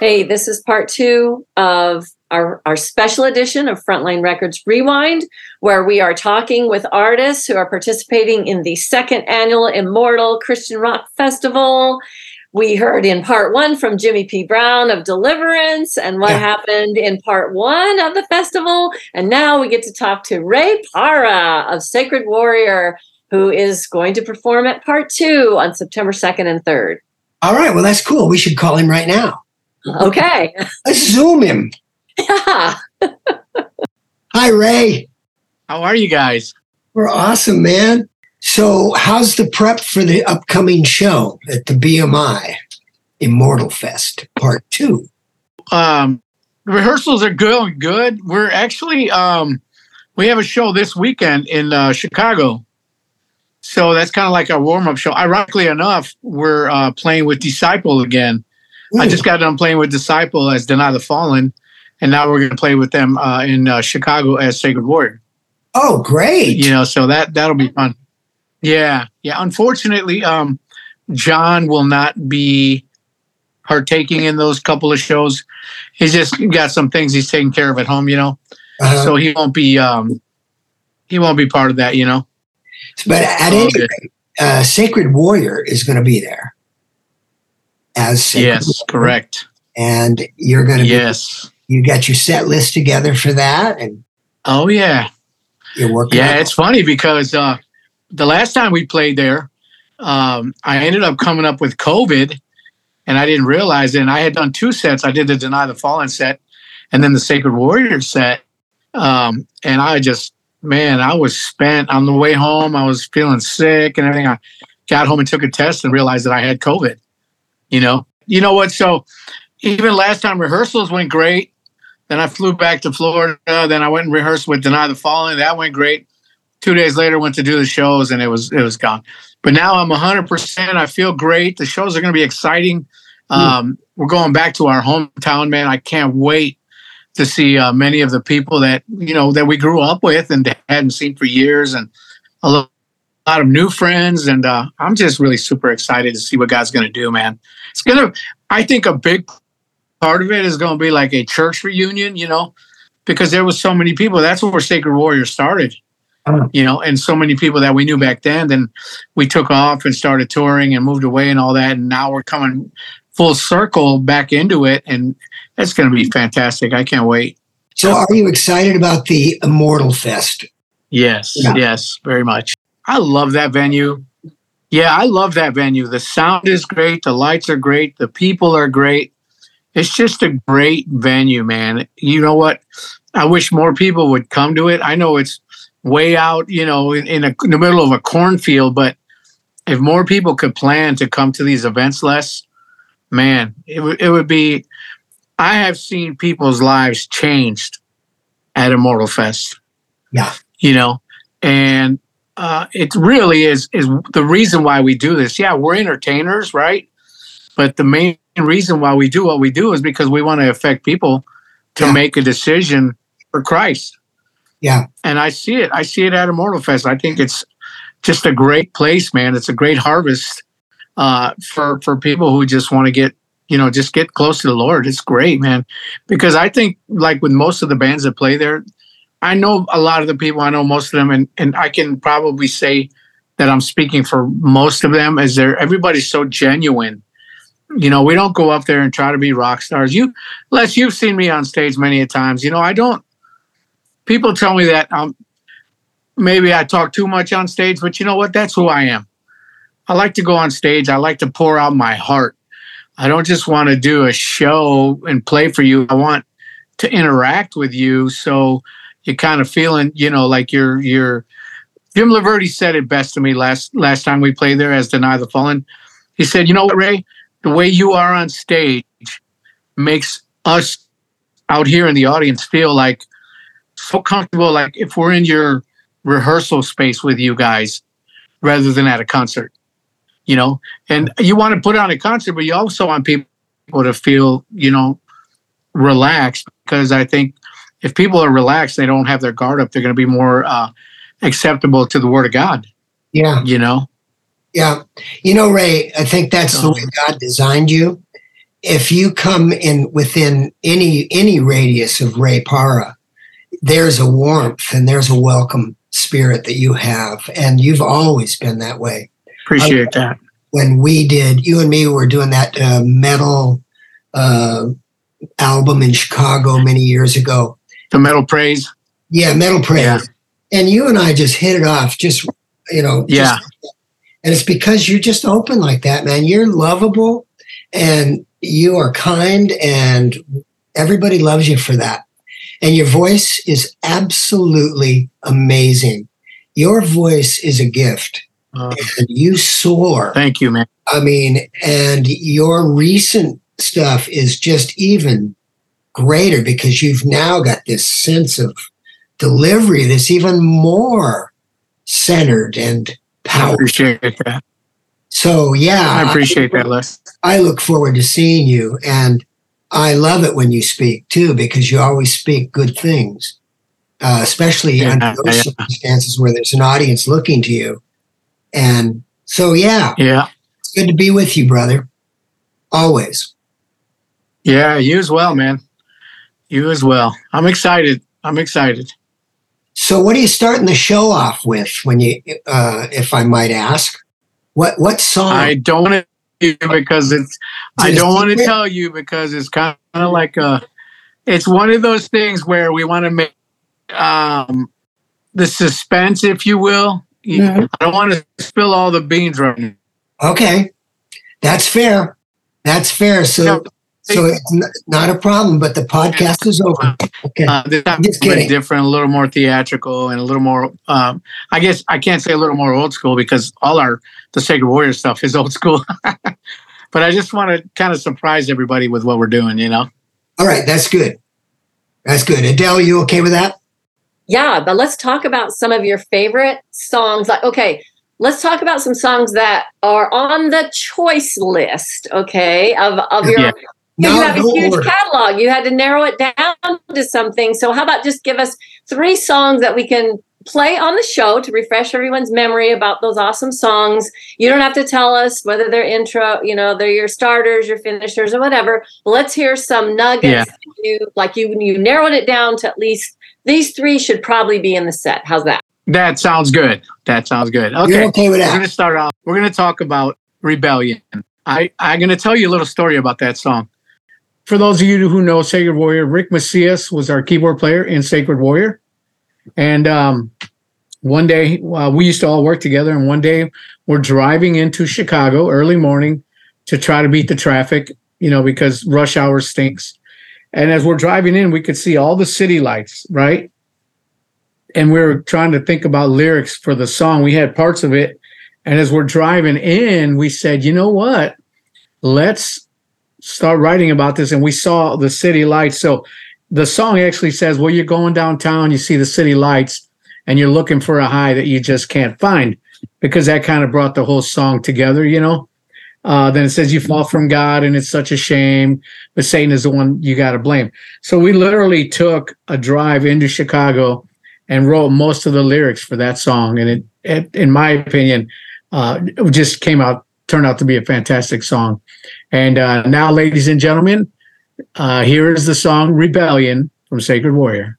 Hey, this is part two of our, our special edition of Frontline Records Rewind, where we are talking with artists who are participating in the second annual Immortal Christian Rock Festival. We heard in part one from Jimmy P. Brown of Deliverance and what yeah. happened in part one of the festival. And now we get to talk to Rey Parra of Sacred Warrior, who is going to perform at part two on September 2nd and 3rd. All right. Well, that's cool. We should call him right now. Okay. Let's zoom him. Yeah. Hi, Rey. How are you guys? We're awesome, man. So, how's the prep for the upcoming show at the BMI Immortal Fest Part Two? Um, rehearsals are going good. We're actually um, we have a show this weekend in uh, Chicago, so that's kind of like our warm up show. Ironically enough, we're uh, playing with Disciple again. Ooh. I just got done playing with Disciple as Deny the Fallen, and now we're going to play with them uh, in uh, Chicago as Sacred Warrior. Oh, great! You know, so that that'll be fun. Yeah, yeah. Unfortunately, um, John will not be partaking in those couple of shows. He's just got some things he's taking care of at home, you know. Uh-huh. So he won't be um, he won't be part of that, you know. But at any rate, uh, Sacred Warrior is going to be there as Sacred yes, correct. And you're going to yes. Be, you got your set list together for that, and oh yeah, you're working. Yeah, it's funny because uh, the last time we played there, um, I ended up coming up with COVID, and I didn't realize it. And I had done two sets. I did the Deny the Fallen set, and then the Sacred Warrior set. Um, and I just, man, I was spent on the way home. I was feeling sick and everything. I got home and took a test and realized that I had COVID. You know, you know what? So even last time rehearsals went great. Then I flew back to Florida. Then I went and rehearsed with Deny the Fallen. That went great two days later went to do the shows and it was it was gone but now i'm 100% i feel great the shows are going to be exciting hmm. um, we're going back to our hometown man i can't wait to see uh, many of the people that you know that we grew up with and hadn't seen for years and a lot of new friends and uh, i'm just really super excited to see what god's going to do man it's going to i think a big part of it is going to be like a church reunion you know because there was so many people that's where sacred warrior started you know, and so many people that we knew back then. Then we took off and started touring and moved away and all that. And now we're coming full circle back into it. And it's going to be fantastic. I can't wait. So, are you excited about the Immortal Fest? Yes, yeah. yes, very much. I love that venue. Yeah, I love that venue. The sound is great. The lights are great. The people are great. It's just a great venue, man. You know what? I wish more people would come to it. I know it's way out, you know, in, in, a, in the middle of a cornfield. But if more people could plan to come to these events Les, man, it, w- it would be. I have seen people's lives changed at Immortal Fest. Yeah. You know, and uh, it really is is the reason why we do this. Yeah, we're entertainers, right? But the main reason why we do what we do is because we want to affect people to yeah. make a decision for Christ. Yeah. And I see it. I see it at Immortal Fest. I think it's just a great place, man. It's a great harvest uh, for for people who just want to get, you know, just get close to the Lord. It's great, man. Because I think, like with most of the bands that play there, I know a lot of the people. I know most of them, and and I can probably say that I'm speaking for most of them. Is there everybody's so genuine. You know, we don't go up there and try to be rock stars. You, Les, you've seen me on stage many a times. You know, I don't people tell me that um, maybe I talk too much on stage, but you know what? That's who I am. I like to go on stage. I like to pour out my heart. I don't just want to do a show and play for you. I want to interact with you. So you're kind of feeling, you know, like you're you're Jim Laverty said it best to me last last time we played there as Deny the Fallen. He said, you know what, Rey? The way you are on stage makes us out here in the audience feel like so comfortable. Like if we're in your rehearsal space with you guys rather than at a concert, you know, and you want to put on a concert, but you also want people to feel, you know, relaxed because I think if people are relaxed, they don't have their guard up, they're going to be more uh, acceptable to the word of God. Yeah. You know? Yeah. You know, Rey, I think that's the way God designed you. if you come in within any any radius of Rey Parra, there's a warmth and there's a welcome spirit that you have, and you've always been that way. Appreciate that. When we did, you and me were doing that uh, metal uh, album in Chicago many years ago. The metal praise. Yeah, metal praise. Yeah. And you and I just hit it off. Just you know. Yeah. Just, and it's because you're just open like that, man. You're lovable, and you are kind, and everybody loves you for that. And your voice is absolutely amazing. Your voice is a gift. Uh, and you soar. Thank you, man. I mean, and your recent stuff is just even greater because you've now got this sense of delivery that's even more centered and powerful. I appreciate that. So yeah, I appreciate I, that, Les. I look forward to seeing you, and I love it when you speak too because you always speak good things, uh, especially yeah, under those yeah. circumstances where there's an audience looking to you. And so, yeah, yeah, it's good to be with you, brother. Always. Yeah, you as well, man. You as well. I'm excited. I'm excited. So, what are you starting the show off with? When you, uh, if I might ask, what what song? I don't want to because it's. I don't want to tell you because it's kind of like a. It's one of those things where we want to make um, the suspense, if you will. Mm-hmm. I don't want to spill all the beans right now. Okay, that's fair. That's fair. So. So it's not a problem, but the podcast is over. Okay, uh, this time just kidding. different, a little more theatrical, and a little more. Um, I guess I can't say a little more old school because all our the Sacred Warrior stuff is old school. but I just want to kind of surprise everybody with what we're doing. You know. All right, that's good. That's good. Adel, you okay with that? Yeah, but let's talk about some of your favorite songs. Like, okay, let's talk about some songs that are on the choice list. Okay, of of your. Yeah. No, you have a huge order. catalog. You had to narrow it down to something. So, how about just give us three songs that we can play on the show to refresh everyone's memory about those awesome songs. You don't have to tell us whether they're intro, you know, they're your starters, your finishers, or whatever. But let's hear some nuggets. Yeah. You, like you, you narrowed it down to at least these three should probably be in the set. How's that? That sounds good. That sounds good. Okay, You're okay with that? We're going to start off. We're going to talk about rebellion. I I'm going to tell you a little story about that song. For those of you who know Sacred Warrior, Rick Macias was our keyboard player in Sacred Warrior. And um, one day uh, we used to all work together, and one day we're driving into Chicago early morning to try to beat the traffic, you know, because rush hour stinks. And as we're driving in, we could see all the city lights, right? And we were trying to think about lyrics for the song. We had parts of it. And as we're driving in, we said, you know what? Let's start writing about this. And we saw the city lights. So the song actually says, well, you're going downtown, you see the city lights, and you're looking for a high that you just can't find because that kind of brought the whole song together, you know. Uh, then it says you fall from God and it's such a shame, but Satan is the one you got to blame. So we literally took a drive into Chicago and wrote most of the lyrics for that song, and it, it in my opinion, uh, it just came out turned out to be a fantastic song. And uh, now, ladies and gentlemen, uh, here is the song Rebellion from Sacred Warrior.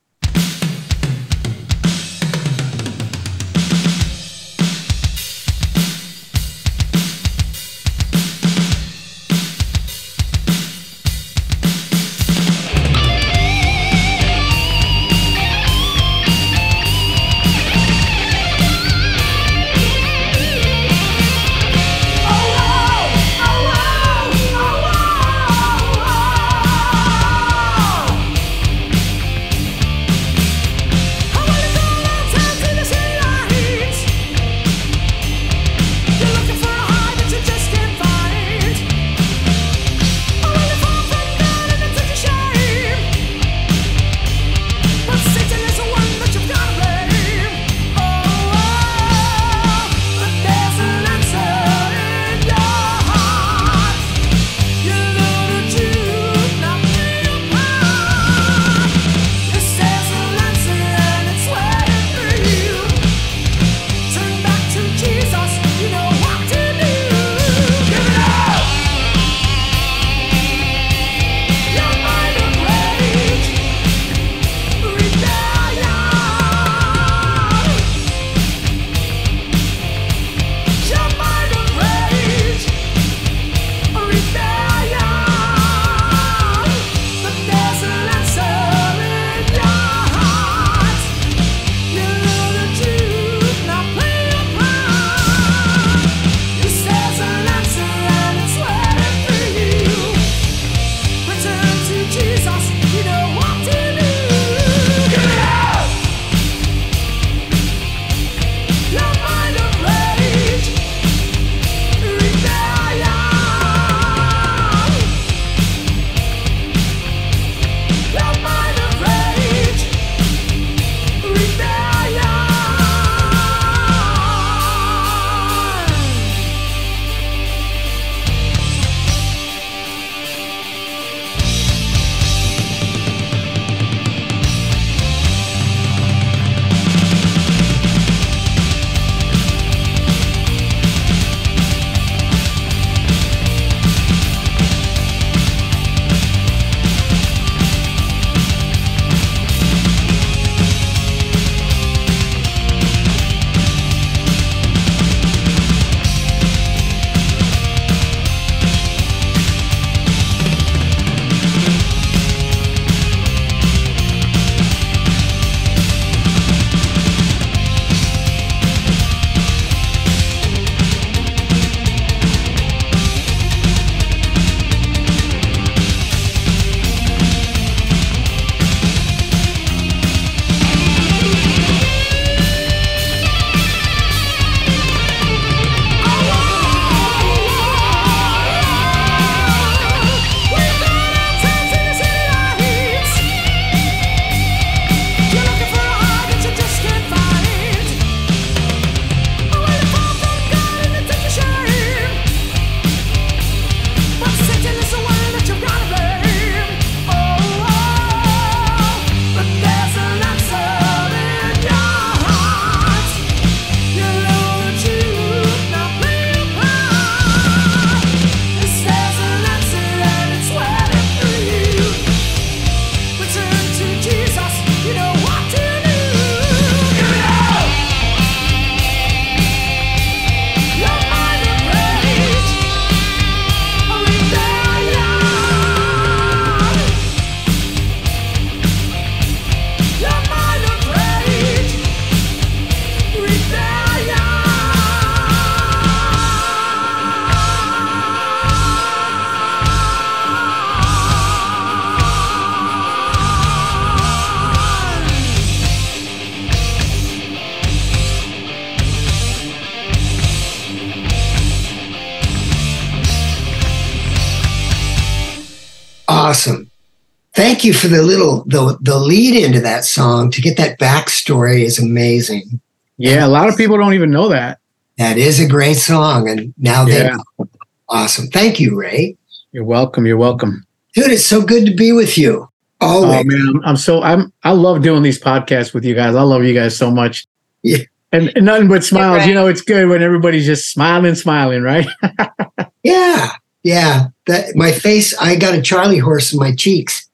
Thank you for the little the the lead into that song to get that backstory is amazing. Yeah, a lot of people don't even know that. That is a great song, and now they Yeah. know. awesome. Thank you, Rey. You're welcome. You're welcome. Dude, it's so good to be with you. Always. Oh man, I'm, I'm so I'm I love doing these podcasts with you guys. I love you guys so much. Yeah. And, and nothing but smiles. right. You know, it's good when everybody's just smiling, smiling, right? Yeah, yeah. That my face. I got a Charlie horse in my cheeks.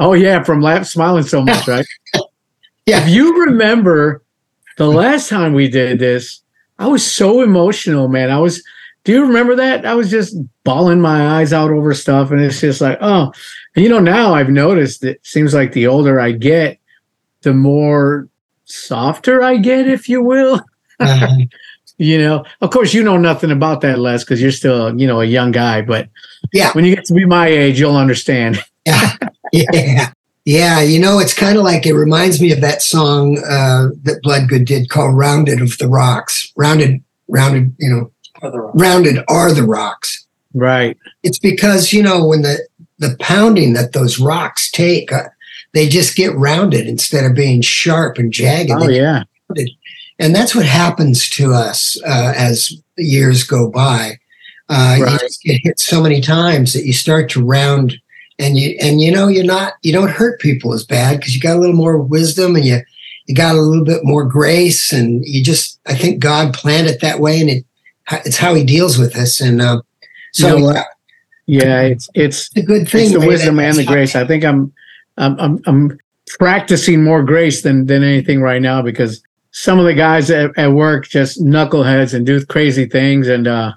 Oh yeah, from laugh smiling so much, right? Yeah. If you remember the last time we did this, I was so emotional, man. I was do you remember that? I was just bawling my eyes out over stuff. And it's just like, oh, and you know, now I've noticed it seems like the older I get, the more softer I get, if you will. Uh, You know, of course, you know nothing about that, Les, because you're still, you know, a young guy. But Yeah. when you get to be my age, you'll understand. yeah, yeah, yeah. You know, it's kind of like it reminds me of that song uh, that Bloodgood did called "Rounded of the Rocks." Rounded, rounded. You know, rounded are the rocks. Right. It's because you know when the the pounding that those rocks take, uh, they just get rounded instead of being sharp and jagged. Oh They yeah. and that's what happens to us uh, as years go by. Uh, You just get hit so many times that you start to round, and you and you know you're not you don't hurt people as bad because you got a little more wisdom and you you got a little bit more grace, and you just I think God planned it that way, and it it's how He deals with us, and uh, so You know? Yeah, it's it's it's a good thing. it's the wisdom and the grace. I think I'm, I'm, I'm, I'm practicing more grace than than anything right now because some of the guys at, at work just knuckleheads and do crazy things. And uh,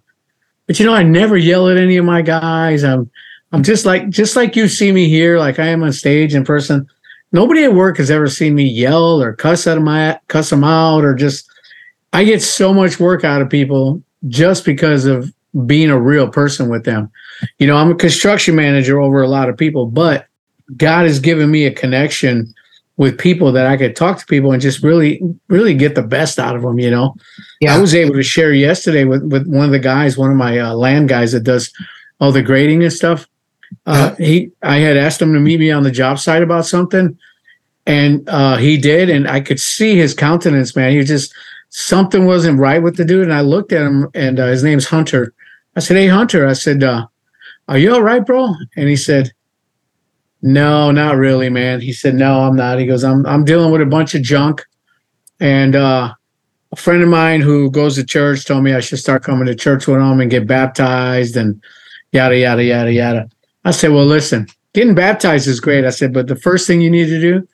but you know, I never yell at any of my guys. I'm, I'm just like just like you see me here, like I am on stage in person. Nobody at work has ever seen me yell or cuss at my cuss them out or just. I get so much work out of people just because of being a real person with them you know, I'm a construction manager over a lot of people, but God has given me a connection with people that I could talk to people and just really, really get the best out of them. You know, Yeah. I was able to share yesterday with with one of the guys, one of my uh, land guys that does all the grading and stuff. Uh, he, I had asked him to meet me on the job site about something, and uh, he did, and I could see his countenance, man. He was just something wasn't right with the dude, and I looked at him, and uh, his name's Hunter. I said, "Hey, Hunter," I said, uh, "Are you all right, bro?" And he said, "No, not really, man." He said, "No, I'm not." He goes, "I'm I'm dealing with a bunch of junk," and uh, a friend of mine who goes to church told me I should start coming to church with him and get baptized and yada yada yada yada. I said, "Well, listen, getting baptized is great." I said, "But the first thing you need to do,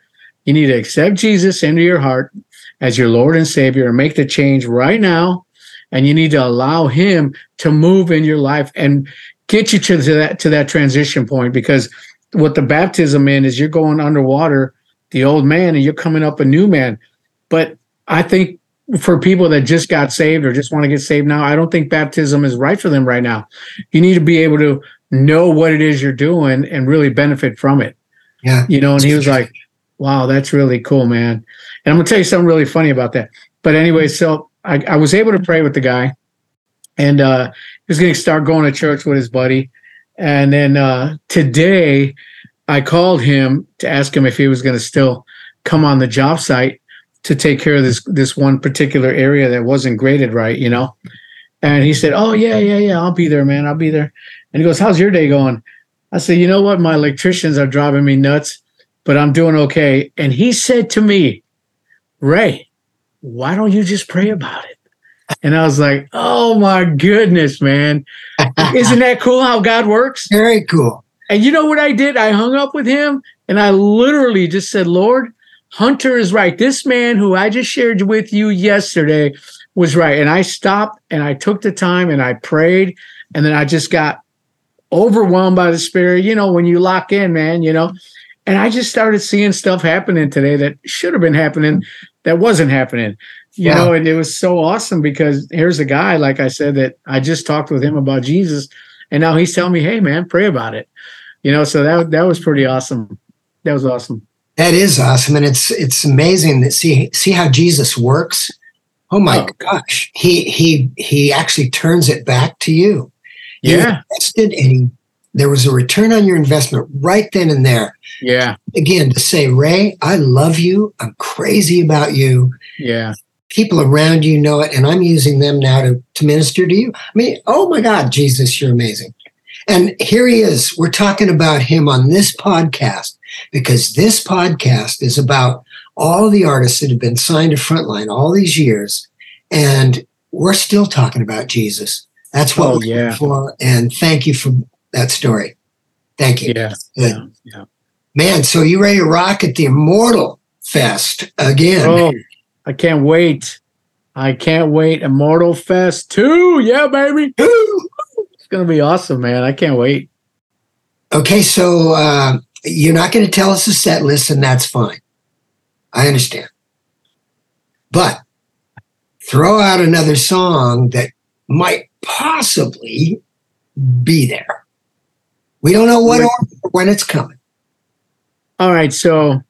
you need to accept Jesus into your heart as your Lord and Savior and make the change right now." And you need to allow him to move in your life and get you to that to that transition point because what the baptism in is you're going underwater the old man and you're coming up a new man but i think for people that just got saved or just want to get saved now i don't think baptism is right for them right now you need to be able to know what it is you're doing and really benefit from it. Yeah. you know and he was like wow that's really cool man. And i'm gonna tell you something really funny about that. But anyway so i, I was able to pray with the guy and uh he was going to start going to church with his buddy. And then uh today i called him to ask him if he was going to still come on the job site to take care of this this one particular area that wasn't graded right you know? And he said oh yeah yeah yeah i'll be there man i'll be there and he goes how's your day going i said you know what my electricians are driving me nuts but i'm doing okay and he said to me rey why don't you just pray about it and i was like oh my goodness man isn't that cool how god works Very cool. and you know what I did? I hung up with him and I literally just said, Lord, Hunter is right. This man who I just shared with you yesterday was right. And I stopped and I took the time and I prayed. And then I just got overwhelmed by the spirit. You know, when you lock in, man, you know, and I just started seeing stuff happening today that should have been happening that wasn't happening. You Wow. know, and it was so awesome because here's a guy, like I said, that I just talked with him about Jesus. And now he's telling me, hey, man, pray about it you know so that that was pretty awesome that was awesome That is awesome, and it's it's amazing to see see how Jesus works. Oh my Oh. gosh, he he he actually turns it back to you. You yeah invested and he there was a return on your investment right then and there. Yeah. Again, to say, Rey, I love you. I'm crazy about you. Yeah. People around you know it, and I'm using them now to, to minister to you. I mean, oh my God, Jesus, you're amazing. And here he is. We're talking about him on this podcast because this podcast is about all the artists that have been signed to Frontline all these years. And we're still talking about Jesus. That's what Oh, we're yeah. here for. And thank you for that story. Thank you. Yeah. Yeah. yeah. Man, so you ready to rock at the Immortal Fest again? Oh, I can't wait. I can't wait. Immortal Fest 2. Yeah, baby. It's going to be awesome, man. I can't wait. Okay, so uh, you're not going to tell us the set list, and that's fine. I understand. But throw out another song that might possibly be there. We don't know what or when it's coming. All right. So,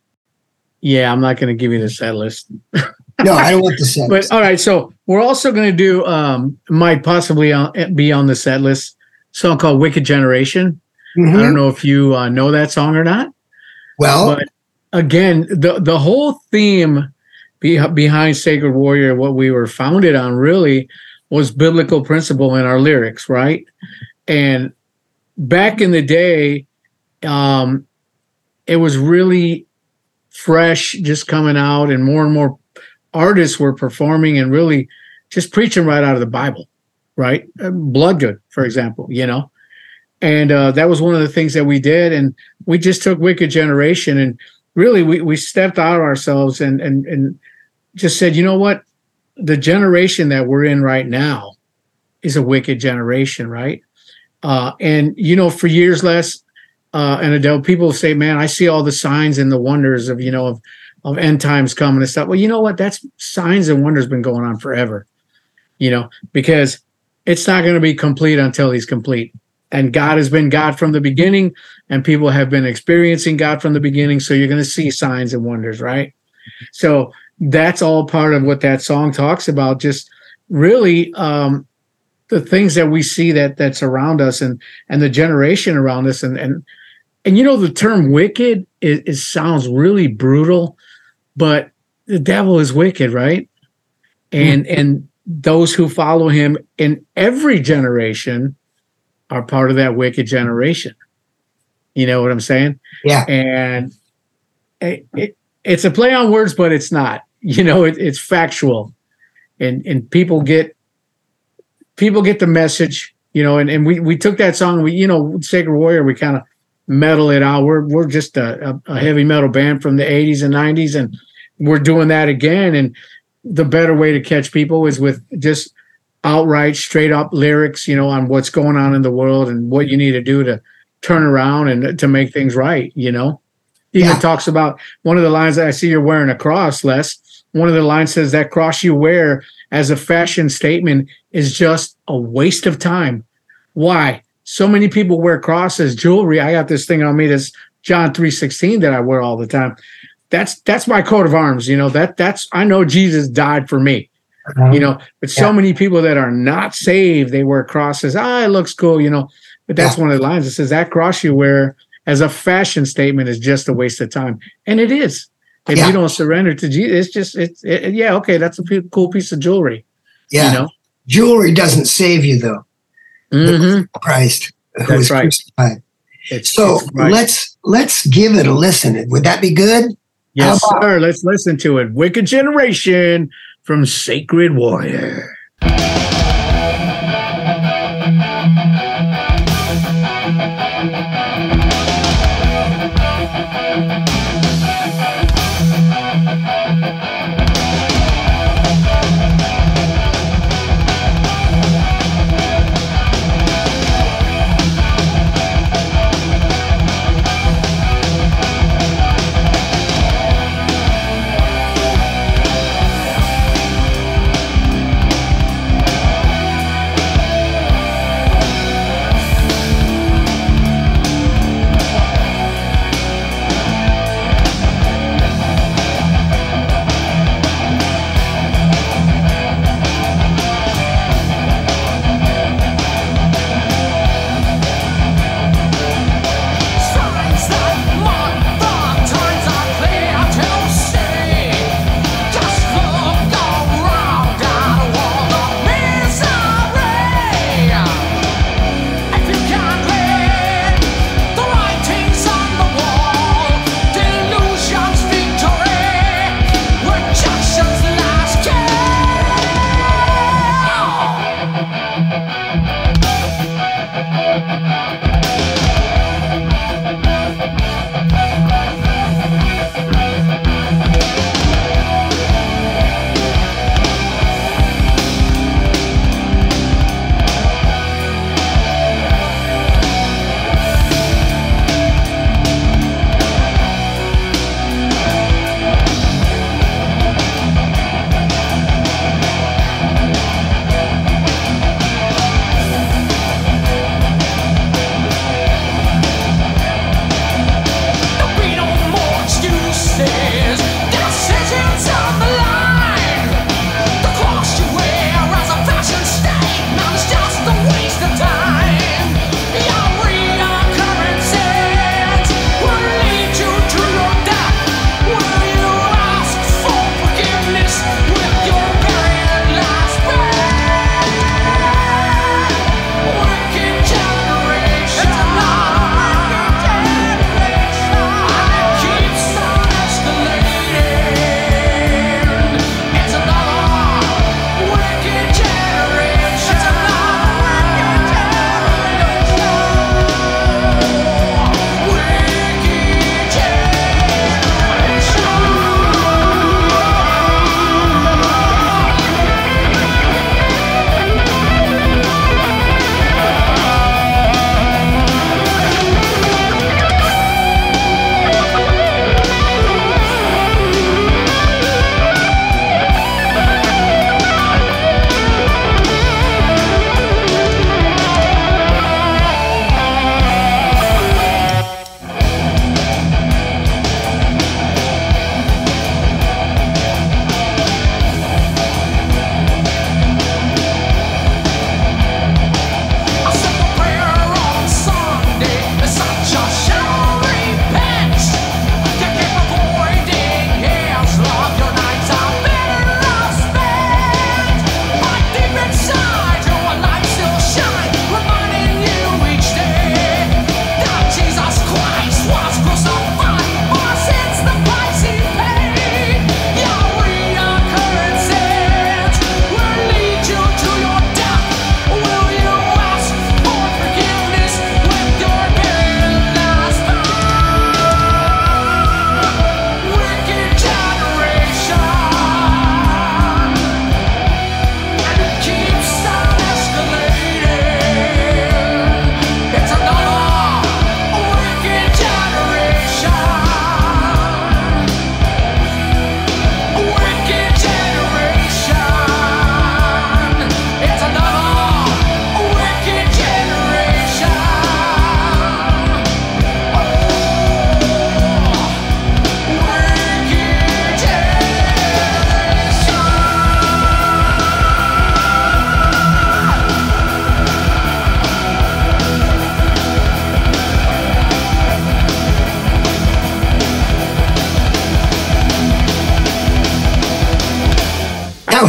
yeah, I'm not going to give you the set list. No, I don't want the set But list. all right. So, we're also going to do, um, might possibly be on the set list, song called Wicked Generation. I Mhm. don't know if you uh, know that song or not. Well, but again, the the whole theme be, behind Sacred Warrior, what we were founded on, really was biblical principle in our lyrics, right? And back in the day, um, it was really fresh, just coming out, and more and more artists were performing and really just preaching right out of the Bible, right? Uh, Bloodgood, for example, you know. And uh, that was one of the things that we did, and we just took Wicked Generation and really we, we stepped out of ourselves and and and just said, you know what, the generation that we're in right now is a wicked generation, right? Uh, and you know, for years Les, uh, and Adel, people say, man, I see all the signs and the wonders of you know of of end times coming and stuff. Well, you know what? That's signs and wonders been going on forever, you know, because it's not going to be complete until he's complete. And God has been God from the beginning, and people have been experiencing God from the beginning. So you're going to see signs and wonders, right? So that's all part of what that song talks about. Just really um, the things that we see that that's around us and and the generation around us, and and and you know the term wicked is, is sounds really brutal, but the devil is wicked, right? And and those who follow him in every generation are part of that wicked generation. You know what I'm saying? Yeah. And it, it, it's a play on words, but it's not. You know, it, it's factual, and and people get people get the message. You know, and, and we we took that song. We you know Sacred Warrior. We kind of metal it out. We're we're just a, a, heavy metal band from the 80s and 90s, and we're doing that again. And the better way to catch people is with just outright, straight up lyrics. You know, on what's going on in the world and what you need to do to turn around and to make things right. You know, even Yeah. talks about one of the lines that I see you're wearing a cross, Les. One of the lines says that cross you wear as a fashion statement is just a waste of time. Why? So many people wear crosses, jewelry. I got this thing on me that's John 3:16 that I wear all the time. That's that's my coat of arms, you know. That that's I know Jesus died for me. You know, but so Yeah. many people that are not saved, they wear crosses. Ah, it looks cool, you know. But that's one of the lines that says that cross you wear as a fashion statement is just a waste of time. And it is. If Yeah. you don't surrender to Jesus, it's just it's it, yeah, okay, that's a cool piece of jewelry. Yeah. You know? Jewelry doesn't save you, though. Mhm. Christ who That's was right. crucified. It's, So it's right. let's let's give it a listen. Would that be good? Yes, sir. Let's listen to it. Wicked Generation from Sacred Warrior.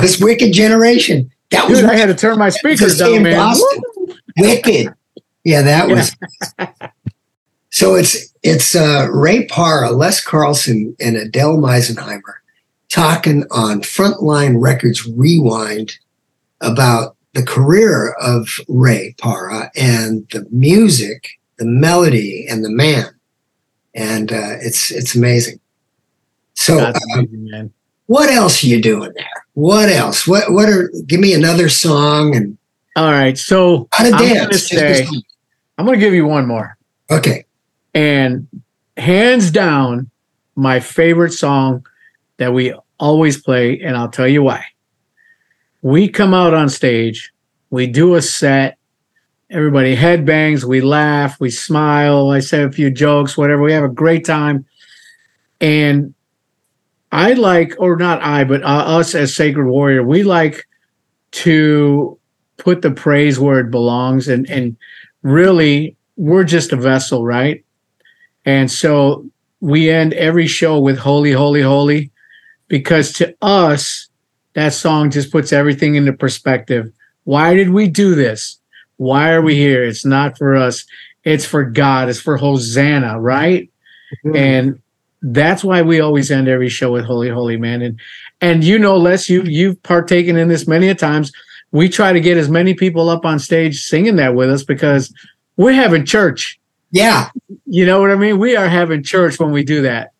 Was Wicked Generation. That was Dude, I had to turn my speakers the down, man. Boston. Wicked. Yeah, that was. so it's it's uh, Rey Parra, Les Carlsen, and Adel Meisenheimer talking on Frontline Records Rewind about the career of Rey Parra and the music, the melody, and the man, and uh, it's it's amazing. So, That's um, amazing, man. What else are you doing there? What else? What what are? Give me another song and All right, so how to I'm gonna. Say- I'm going to give you one more. Okay. And hands down, my favorite song that we always play, and I'll tell you why. We come out on stage, we do a set, everybody headbangs, we laugh, we smile, I say a few jokes, whatever. We have a great time. And I like, or not I, but uh, us as Sacred Warrior, we like to put the praise where it belongs and and really we're just a vessel right? And so we end every show with holy holy holy because to us that song just puts everything into perspective. Why did we do this? Why are we here? It's not for us. It's for god. It's for hosanna right? And that's why we always end every show with holy holy man. And and you know les you you've partaken in this many a times. We try to get as many people up on stage singing that with us because we're having church. Yeah. you know what i mean? We are having church when we do that.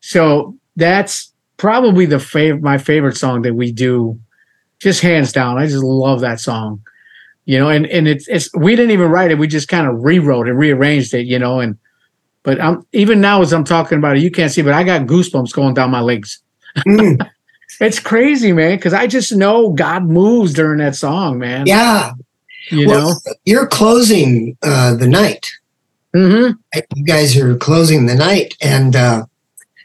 So that's probably the fav- my favorite song that we do just hands down. I just love that song. You know and and it's it's we didn't even write it. We just kind of rewrote it rearranged it you know and but i'm even now as i'm talking about it you can't see but i got goosebumps going down my legs Mm, it's crazy man because i just know god moves during that song man yeah. you Well, know You're closing uh, the night. hmm? You guys are closing the night. And uh,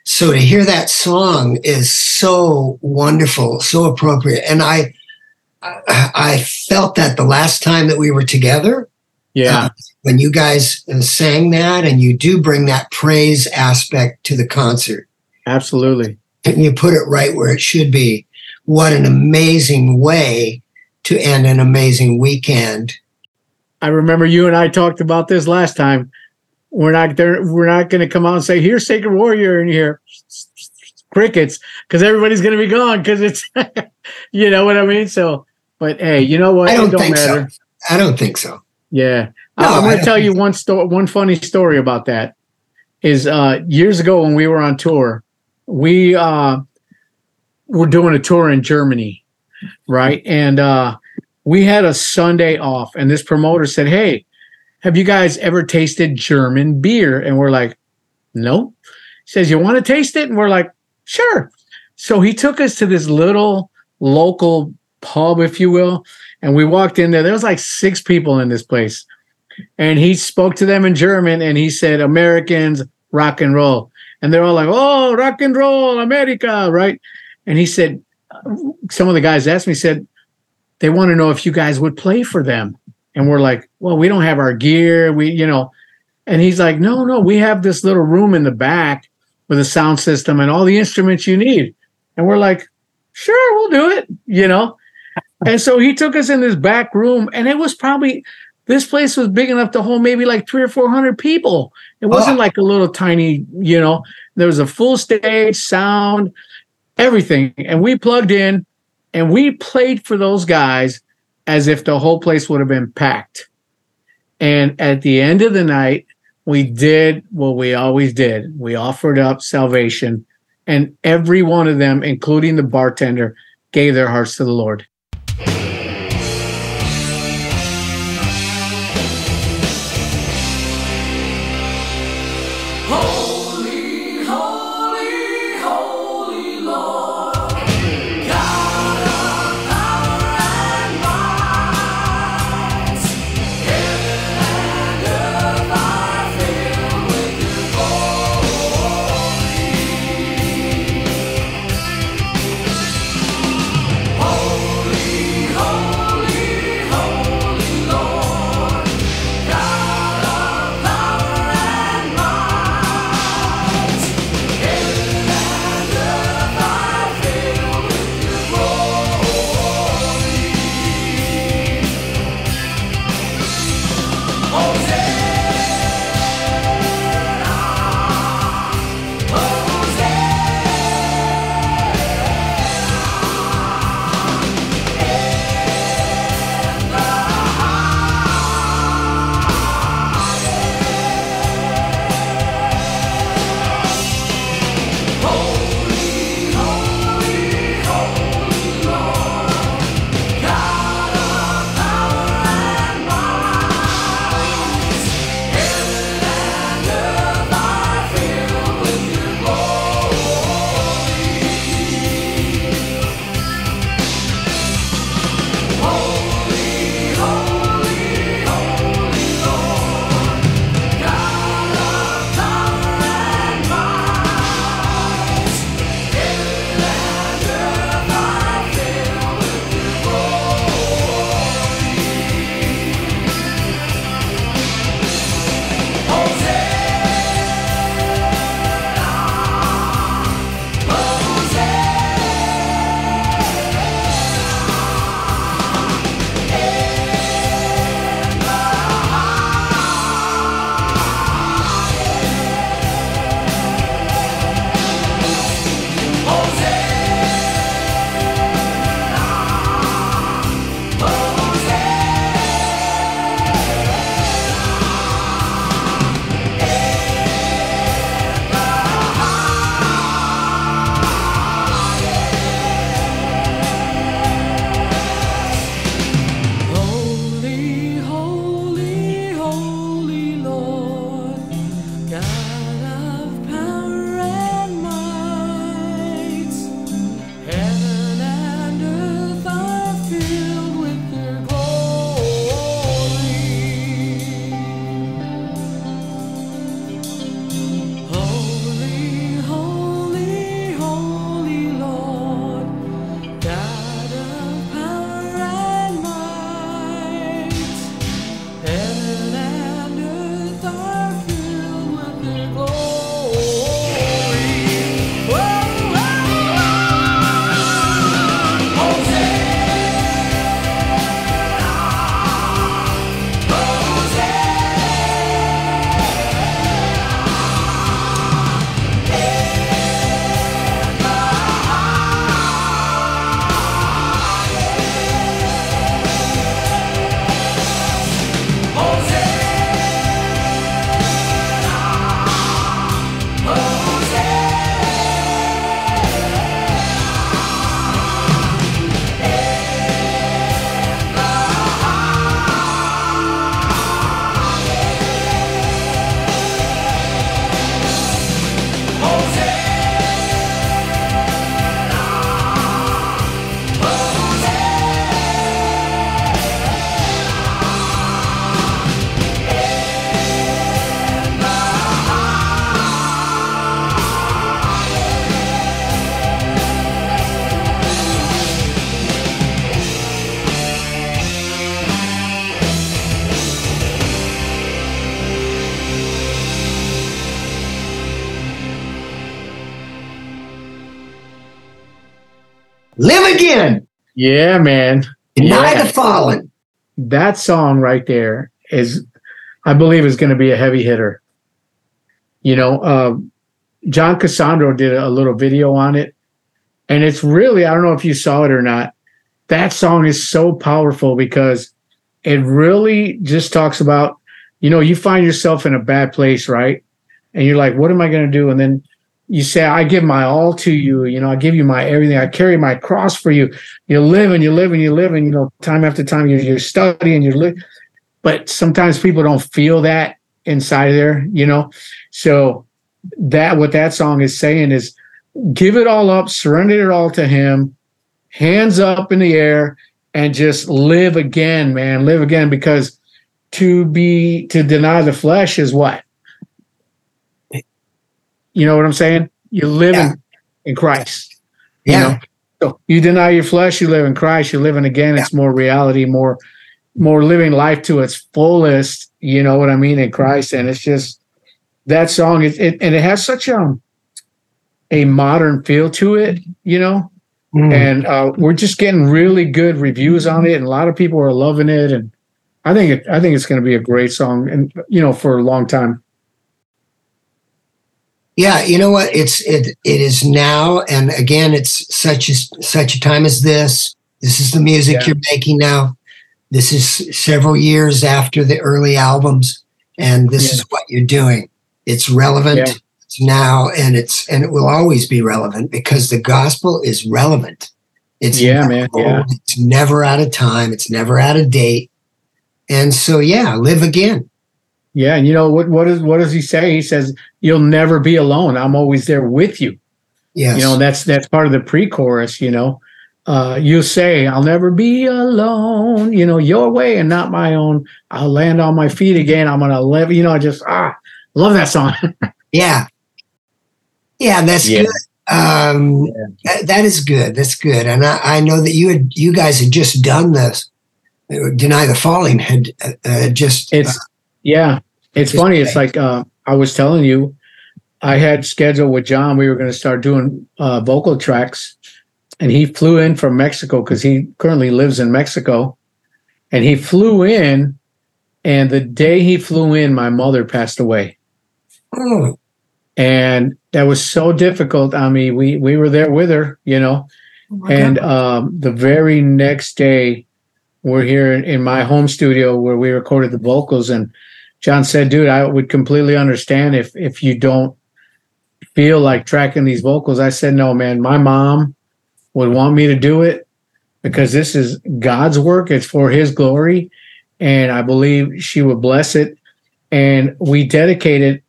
so to hear that song is so wonderful, so appropriate. And I, I, I felt that the last time that we were together, yeah when you guys uh, sang that, and you do bring that praise aspect to the concert. absolutely and you put it right where it should be. What an amazing way to end an amazing weekend. I remember you and I talked about this last time. We're not there. We're not going to come out and say, "Here's Sacred Warrior in here." Crickets, because everybody's going to be gone. Because it's, you know what I mean. So, but hey, you know what? I don't don't think so. I don't think so. Yeah, No, I'm going to tell you one story. One funny story about that is uh, years ago when we were on tour, we uh, were doing a tour in Germany, right? And uh, we had a Sunday off, and this promoter said, "Hey, have you guys ever tasted German beer?" And we're like, "No." He says, "You want to taste it?" And we're like, "Sure." So he took us to this little local pub, if you will, and we walked in there. There was like six people in this place, and he spoke to them in German, and he said, "Americans rock and roll," and they're all like, "Oh, rock and roll, America!" Right? And he said, some of the guys asked me, said, they want to know if you guys would play for them. And we're like, well, we don't have our gear. We, you know, and he's like, no, no, we have this little room in the back with a sound system and all the instruments you need. And we're like, sure, we'll do it, you know. And so he took us in this back room, and it was probably this place was big enough to hold maybe like three or four hundred people. It wasn't Oh. like a little tiny, you know. There was a full stage, sound, everything, and we plugged in, and we played for those guys as if the whole place would have been packed. And at the end of the night, we did what we always did. We offered up salvation, and every one of them, including the bartender, gave their hearts to the Lord. Yeah, man. Deny Yeah. the fallen. That song right there is, I believe, is going to be a heavy hitter. You know, um, John Cassandro did a little video on it, and it's really, I don't know if you saw it or not. That song is so powerful because it really just talks about, you know, you find yourself in a bad place, right? And you're like, what am I going to do? And then you say, I give my all to you. You know, I give you my everything. I carry my cross for you. You live and you live and you live and, you know, time after time you're, you're studying, you're li- but sometimes people don't feel that inside of there, you know? So that, what that song is saying is give it all up, surrender it all to him, hands up in the air and just live again, man, live again because to be, to deny the flesh is what? You know what I'm saying? You live Yeah. in, in Christ. you Yeah. know? So you deny your flesh, you live in Christ, you're living again. It's more reality, more more living life to its fullest, you know what I mean, in Christ. And it's just that song is it and it has such a a modern feel to it, you know. Mm. And uh, we're just getting really good reviews on it, and a lot of people are loving it. And I think it, I think it's going to be a great song, and you know, for a long time. Yeah, you know what? It's it it is now, and again, it's such a such a time as this. This is the music Yeah. you're making now. This is several years after the early albums, and this Yeah. is what you're doing. It's relevant. Yeah. It's now, and it's and it will always be relevant because the gospel is relevant. It's Yeah, man, old, yeah. It's never out of time. It's never out of date. And so, yeah, live again. Yeah, and you know what? What is what does he say? He says, "You'll never be alone. I'm always there with you." Yes. You know, that's that's part of the pre-chorus. You know, uh, you say, "I'll never be alone." You know, your way and not my own. I'll land on my feet again. I'm gonna live. You know, I just ah, love that song. Yeah. Yeah, that's Yeah. good. Um, that- that is good. That's good. And I, I know that you had, you guys had just done this. uh, Deny the Fallen had uh, uh, just. It's yeah, it's Just funny. It's like uh, I was telling you, I had scheduled with John. We were going to start doing uh, vocal tracks, and he flew in from Mexico because he currently lives in Mexico, and he flew in, and the day he flew in, my mother passed away, oh, and that was so difficult on me. We we were there with her, you know, and um, the very next day, we're here in, in my home studio where we recorded the vocals. And John said, "Dude, I would completely understand if if you don't feel like tracking these vocals." I said, "No, man. My mom would want me to do it because this is God's work. It's for His glory, and I believe she would bless it." And we dedicated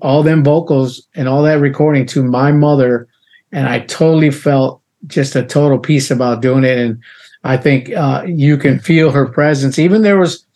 all them vocals and all that recording to my mother, and I totally felt just a total peace about doing it. And I think uh, you can feel her presence. Even there was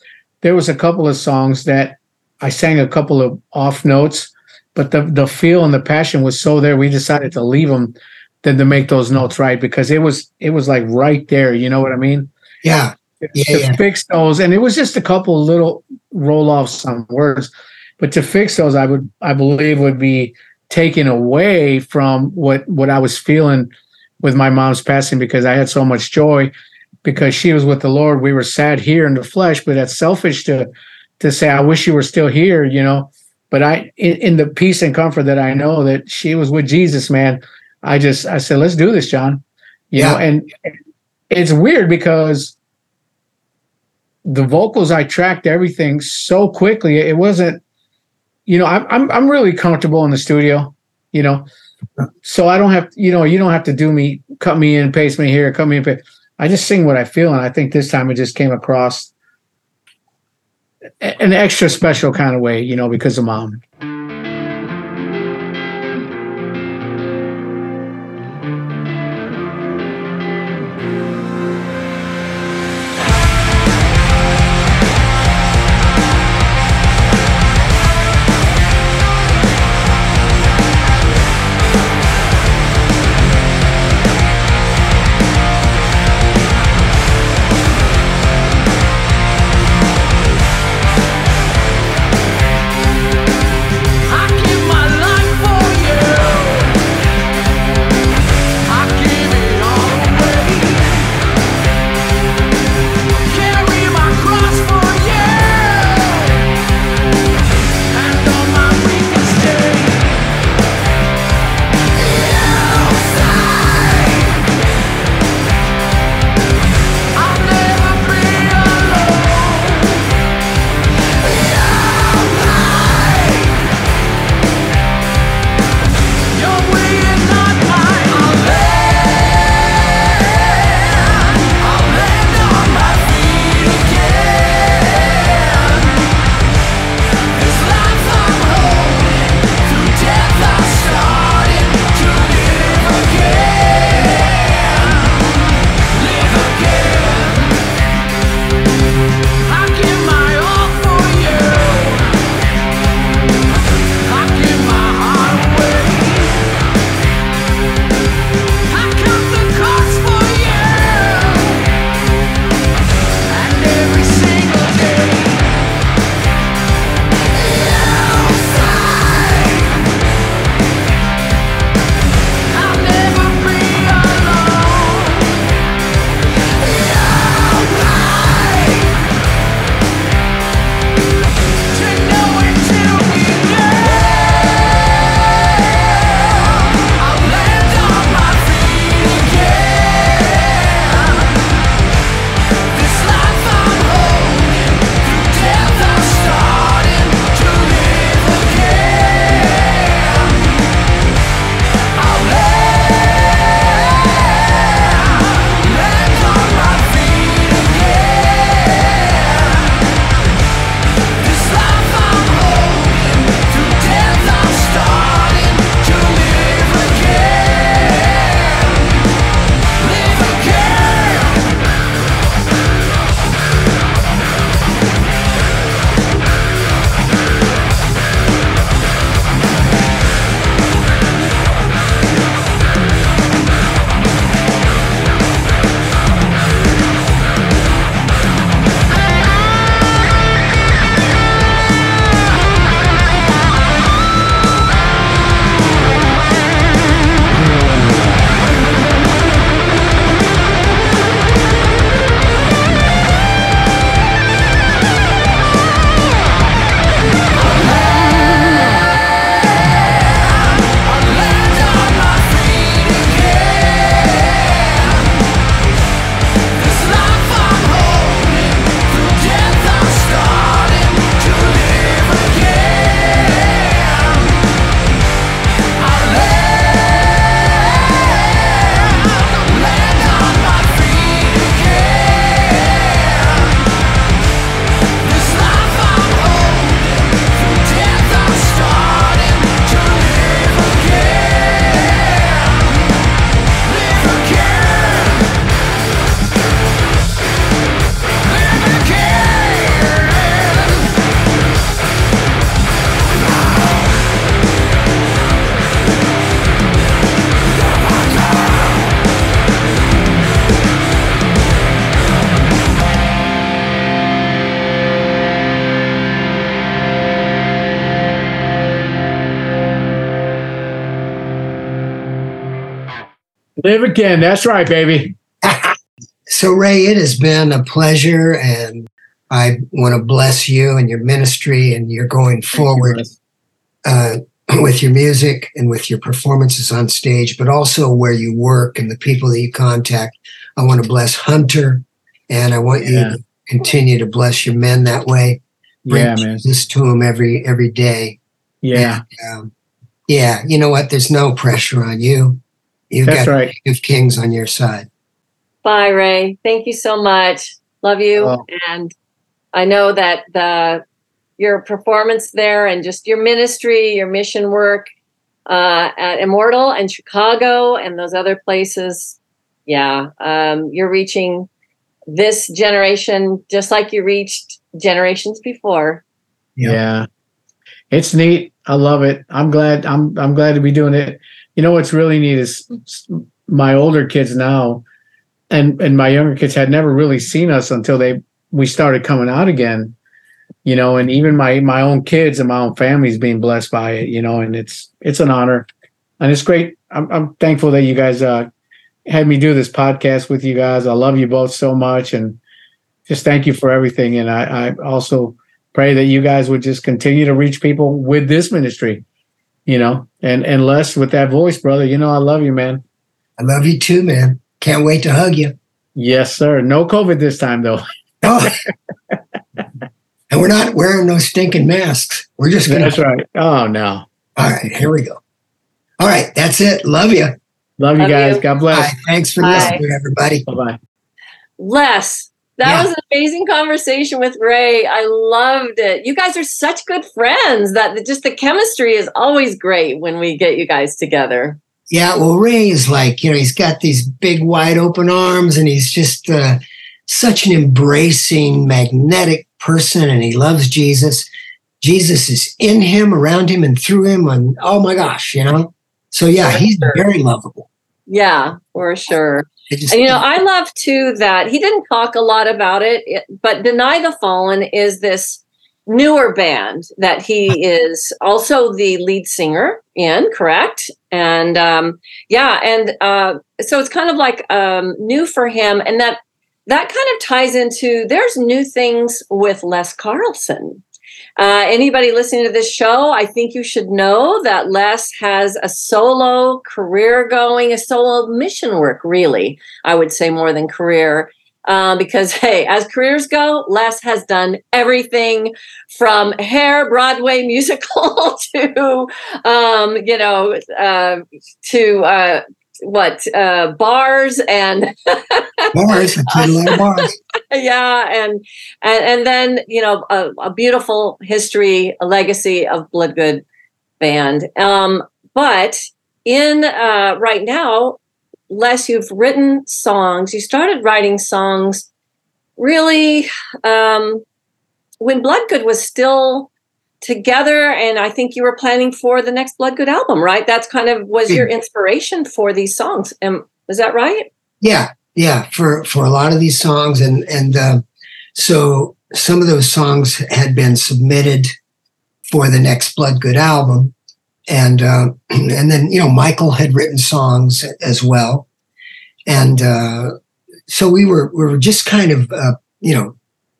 there was a couple of songs that I sang a couple of off notes, but the the feel and the passion was so there. We decided to leave them than to make those notes right because it was it was like right there. You know what I mean? yeah. Yeah, to yeah. fix those, and it was just a couple little roll off some words, but to fix those, I would I believe would be taken away from what what I was feeling with my mom's passing because I had so much joy because she was with the Lord. We were sad here in the flesh, but that's selfish to to say I wish you were still here, you know. But I in, in the peace and comfort that I know that she was with Jesus, man. I just I said, let's do this, John. You know, and it's weird because the vocals I tracked everything so quickly. It wasn't, you know, I'm I'm I'm really comfortable in the studio, you know. So I don't have, you know, you don't have to do me, cut me in, paste me here, cut me in. pa- I just sing what I feel, and I think this time it just came across an extra special kind of way, you know, because of mom. Again. That's right, baby. So, Rey, it has been a pleasure, and I want to bless you and your ministry, and you're going forward uh, with your music and with your performances on stage, but also where you work and the people that you contact. I want to bless Hunter, and I want Yeah. you to continue to bless your men that way. Bring Yeah, man. Jesus to them every every day. Yeah, Um, yeah, you know what? There's no pressure on you. You've that's got right. King of Kings on your side. Bye, Rey. Thank you so much. Love you. Oh. And I know that the your performance there and just your ministry, your mission work uh, at Immortal and Chicago and those other places, yeah, um, you're reaching this generation just like you reached generations before. Yeah. Yeah. It's neat. I love it. I'm glad I'm I'm glad to be doing it. You know what's really neat is my older kids now and and my younger kids had never really seen us until they we started coming out again. You know, and even my my own kids and my own family's being blessed by it, you know, and it's it's an honor. And it's great. I'm I'm thankful that you guys uh had me do this podcast with you guys. I love you both so much and just thank you for everything. And I, I also pray that you guys would just continue to reach people with this ministry, you know, and and Les with that voice, brother. You know, I love you, man. I love you too, man. Can't wait to hug you. Yes, sir. No COVID this time, though. Oh. and we're not wearing no stinking masks. We're just gonna. That's right. Oh no, All right, here we go. All right, that's it. Love you. love you guys. you. God Bye. bless. Thanks for Bye. listening, everybody. Bye bye. Les, that Yeah. was an amazing conversation with Rey. I loved it. You guys are such good friends that just the chemistry is always great when we get you guys together. Yeah, well, Rey is like, you know, he's got these big, wide open arms and he's just uh, such an embracing, magnetic person and he loves Jesus. Jesus is in him, around him, and through him. And oh my gosh, you know? So, yeah, he's very lovable. Yeah, for sure. Just, And you know, I love too that he didn't talk a lot about it, it- but Deny the Fallen is this newer band that he is also the lead singer in, correct? And um, yeah, and uh, so it's kind of like um, new for him, and that that kind of ties into there's new things with Les Carlsen. Uh, anybody listening to this show, I think you should know that Les has a solo career going, a solo mission work, really. I would say more than career. Uh, because, hey, as careers go, Les has done everything from hair, Broadway musical to, um, you know, uh, to uh, what, uh, bars and bars. A lot of bars. yeah and and and then you know a, a beautiful history a legacy of bloodgood band um but in uh right now les you've written songs you started writing songs really um when bloodgood was still together and i think you were planning for the next bloodgood album right? That's kind of was your inspiration for these songs. Um, is that right? Yeah, yeah, for for a lot of these songs, and and uh, so some of those songs had been submitted for the next Bloodgood album, and uh, and then you know Michael had written songs as well, and uh, so we were we were just kind of uh, you know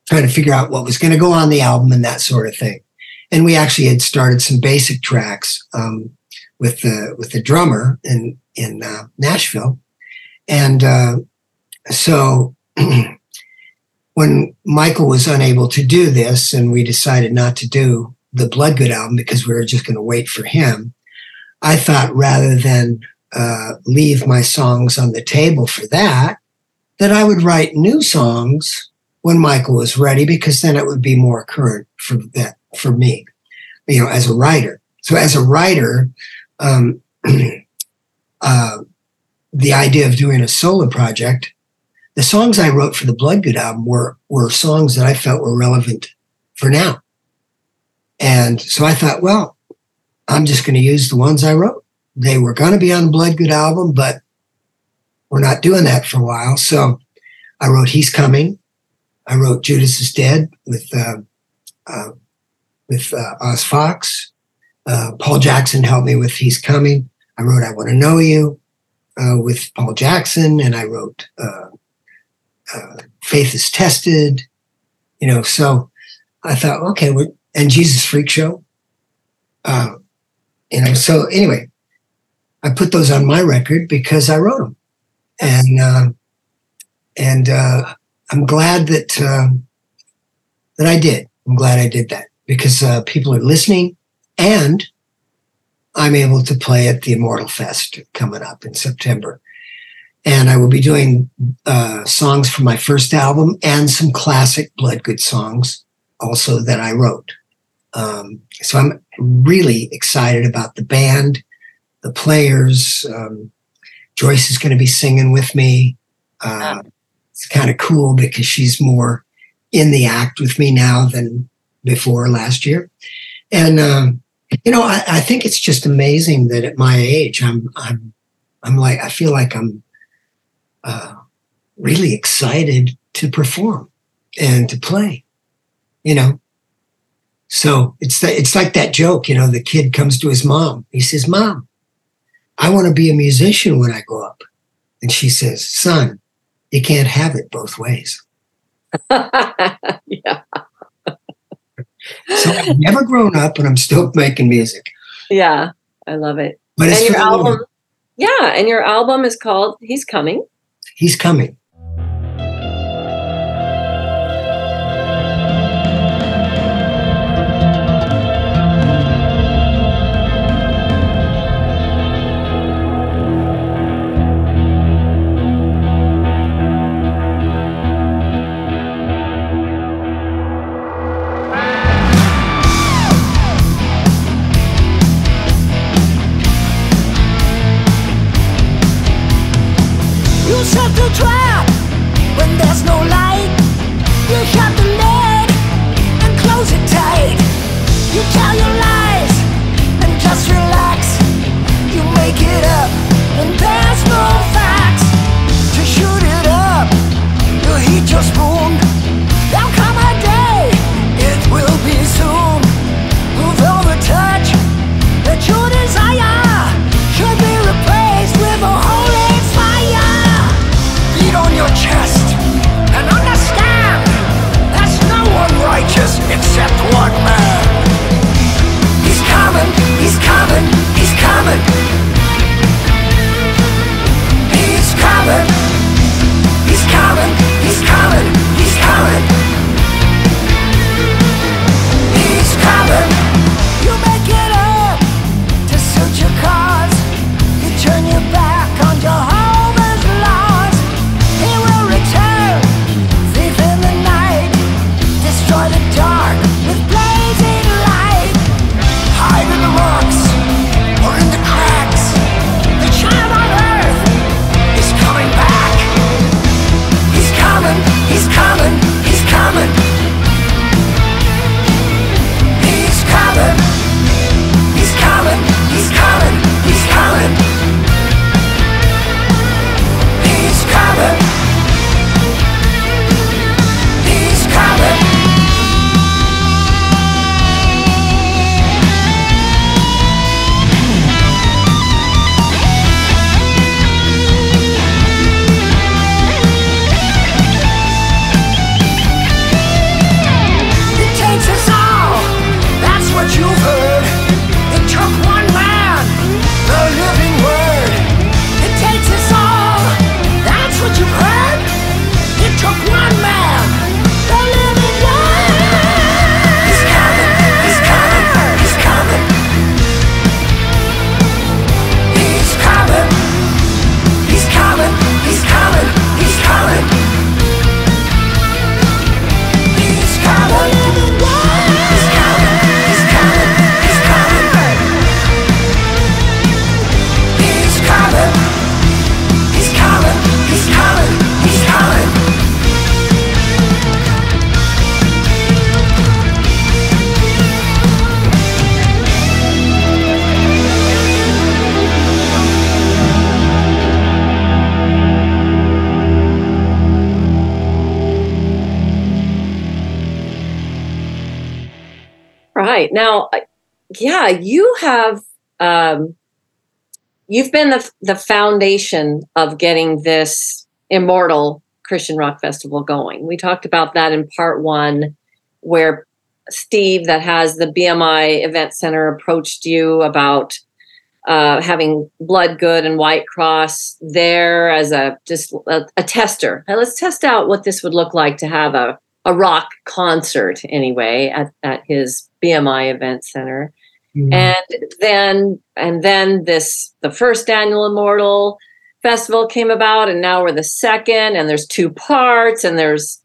trying to figure out what was going to go on the album and that sort of thing, and we actually had started some basic tracks um, with the with the drummer in in uh, Nashville. And uh, so when Michael was unable to do this, and we decided not to do the Bloodgood album because we were just going to wait for him, I thought rather than uh, leave my songs on the table for that, that I would write new songs when Michael was ready because then it would be more current for that for me, you know, as a writer. So as a writer, um, uh, the idea of doing a solo project, the songs I wrote for the Bloodgood album were were songs that I felt were relevant for now. And so I thought, well, I'm just going to use the ones I wrote. They were going to be on the Bloodgood album, but we're not doing that for a while. So I wrote "He's Coming." I wrote "Judas is Dead" with uh, uh, with uh, Oz Fox. Uh, Paul Jackson helped me with "He's Coming." I wrote "I Want to Know You." uh, with Paul Jackson, and I wrote uh, uh, "Faith is Tested." You know, so I thought, okay, and Jesus Freak Show. Uh, you know, so anyway, I put those on my record because I wrote them, and uh, and I'm glad that um that I did. I'm glad I did that because uh, people are listening, and I'm able to play at the Immortal Fest coming up in September. And I will be doing uh, songs from my first album and some classic Bloodgood songs also that I wrote. Um, so I'm really excited about the band, the players. Um, Joyce is going to be singing with me. Uh, it's kind of cool because she's more in the act with me now than before last year. And um, you know, I, I think it's just amazing that at my age, I'm I'm I'm like I feel like I'm uh, really excited to perform and to play. You know, so it's that it's like that joke. You know, the kid comes to his mom. He says, "Mom, I want to be a musician when I grow up," and she says, "Son, you can't have it both ways." yeah. So I've never grown up, and I'm still making music. Yeah. I love it. But and your for the Lord. album, yeah, and your album is called He's Coming. He's coming. Yeah, you have um you've been the the foundation of getting this immortal Christian Rock Festival going. We talked about that in part one, where Steve, that has the BMI Event Center, approached you about uh, having Bloodgood and Whitecross there as a just a, a tester. Hey, let's test out what this would look like to have a a rock concert anyway at, at his BMI Event Center and then and then this the first annual immortal festival came about and now we're the second and there's two parts and there's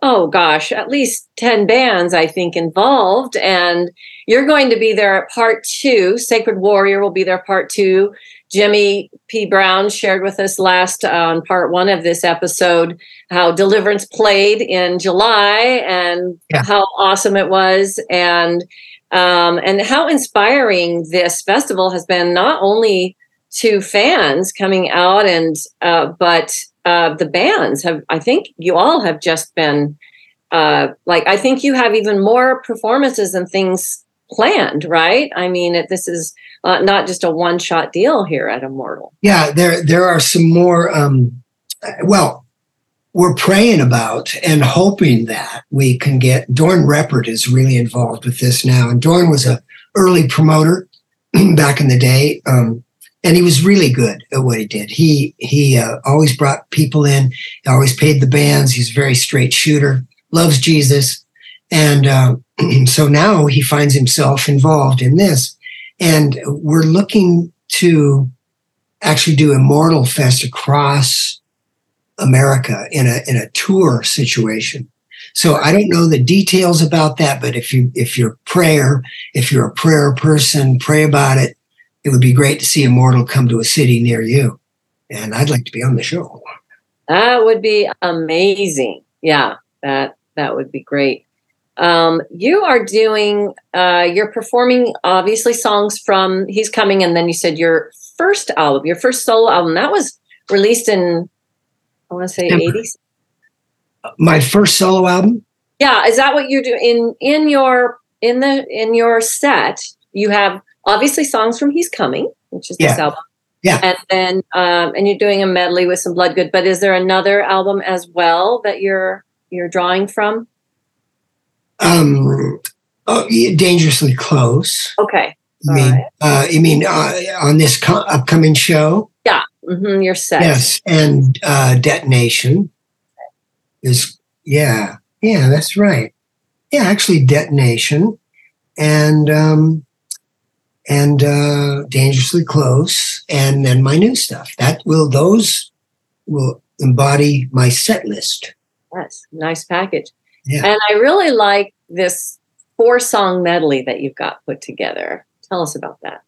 oh gosh at least 10 bands i think involved. And you're going to be there at part two. Sacred warrior will be there part two. Jimmy p. Brown shared with us last on part one of this episode how deliverance played in july and Yeah. how awesome it was. And um, and how inspiring this festival has been not only to fans coming out and uh, but uh, the bands have i think you all have just been uh, like i think you have even more performances and things planned right i mean it, this is uh, not just a one shot deal here at immortal Yeah, there there are some more. Um, well, we're praying about and hoping that we can get. Dorn Reppert is really involved with this now, and Dorn was a early promoter back in the day, um, and he was really good at what he did. He he uh, always brought people in, he always paid the bands. He's a very straight shooter, loves Jesus, and uh, so now he finds himself involved in this, and we're looking to actually do Immortal Fest across America in a in a tour situation. So I don't know the details about that, but if you if you're prayer, if you're a prayer person, pray about it. It would be great to see Immortal come to a city near you. And I'd like to be on the show. that would be amazing yeah that that would be great um, you are doing uh, you're performing obviously songs from he's coming and then you said your first album your first solo album that was released in i want to say September. 80s My first solo album, yeah is that what you do in in your in the in your set you have obviously songs from he's coming which is this album Yeah. and then um, and you're doing a medley with some bloodgood but is there another album as well that you're you're drawing from um, oh, yeah, dangerously close. okay You mean, right. uh, you mean uh, on this co- upcoming show? Hmm you're set Yes, and uh, detonation is yeah, yeah, that's right. Yeah, actually, detonation and um, and uh, dangerously close, and then my new stuff. That will those will embody my set list. yes nice package Yeah. and i really like this four song medley that you've got put together tell us about that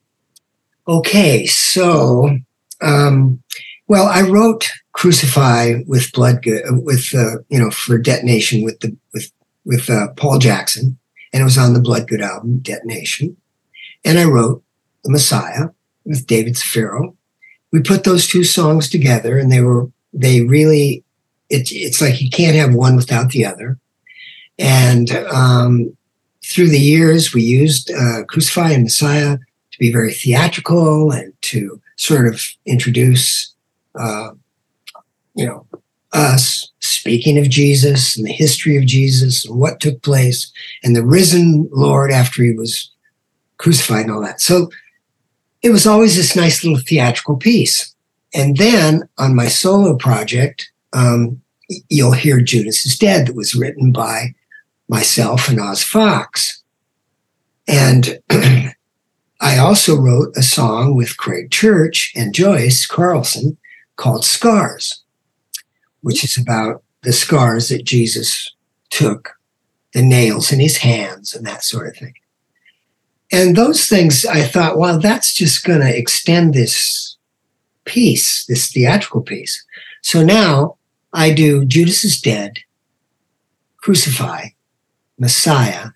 Okay, so um, well, I wrote "Crucify" with Blood with uh, you know for Detonation with the with with uh, Paul Jackson, and it was on the Bloodgood album, Detonation. And I wrote "The Messiah" with David Zaffiro. We put those two songs together, and they were they really it, it's like you can't have one without the other. And um, through the years, we used uh, "Crucify" and "Messiah." to be very theatrical and to sort of introduce, uh, you know, us speaking of Jesus and the history of Jesus and what took place and the risen Lord after he was crucified and all that. So it was always this nice little theatrical piece. And then on my solo project, um, you'll hear Judas is Dead that was written by myself and Oz Fox. And I also wrote a song with Craig Church and Joyce Carlsen called Scars, which is about the scars that Jesus took, the nails in his hands, and that sort of thing. And those things, I thought, well, that's just going to extend this piece, this theatrical piece. So now I do Judas is Dead, Crucify, Messiah,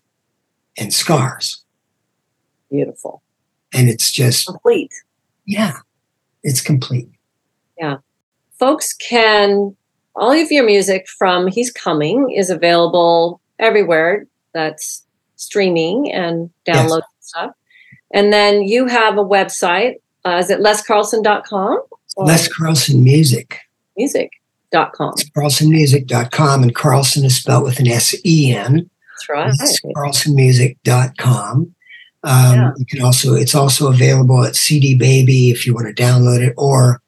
and Scars. beautiful And it's just complete Yeah, it's complete. Yeah. Folks can all of your music from he's coming is available everywhere that's streaming and Yes. download stuff and then you have a website uh, is it lescarlsen.com? or Les Carlsen Music. Music.com. It's carlsenmusic.com, and Carlsen is spelled with an S E N. That's right. It's carlsenmusic.com. Um, Yeah. You can also, it's also available at CD Baby if you want to download it, or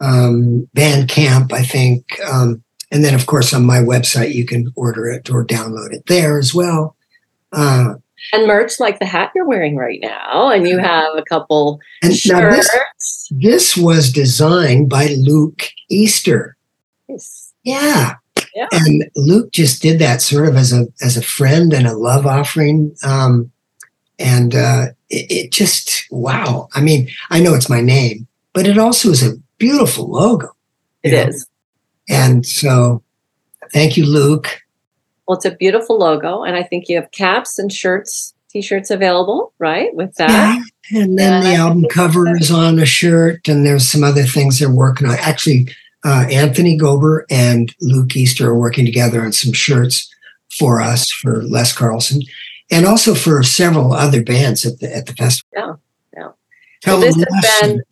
um, Bandcamp, I think. Um, and then, of course, on my website, you can order it or download it there as well. Uh, And merch like the hat you're wearing right now. And you have a couple and shirts. this, this was designed by Luke Easter. Yeah. Yeah. And Luke just did that sort of as a as a friend and a love offering. Um, and uh, it, it just wow. I mean, I know it's my name, but it also is a beautiful logo. It know? is. And so, thank you, Luke. Well, it's a beautiful logo. And I think you have caps and shirts, t shirts available, right? With that. Yeah. And then the I album cover is on a shirt, and there's some other things they're working on. Actually, uh, Anthony Gober and Luke Easter are working together on some shirts for us for Les Carlsen, and also for several other bands at the at the festival. Yeah, yeah. Tell Well, this has been-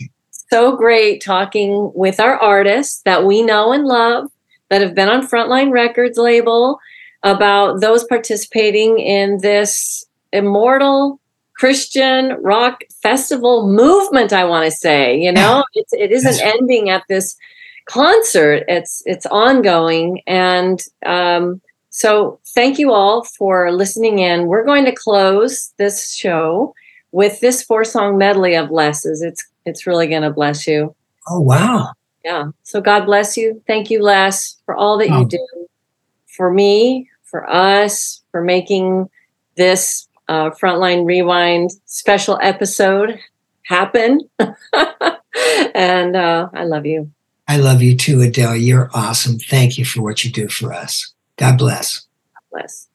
so great talking with our artists that we know and love that have been on Frontline Records label about those participating in this immortal Christian rock festival movement. I want to say, you know, it's, it isn't That's- ending at this concert. It's it's ongoing, and um, so thank you all for listening in. We're going to close this show with this four song medley of Les's. It's it's really going to bless you. Oh wow! Yeah. So God bless you. Thank you, Les, for all that Oh. you do for me, for us, for making this uh, Frontline Rewind special episode happen. and uh, I love you. I love you too, Adel. You're awesome. Thank you for what you do for us. God bless. God Bless.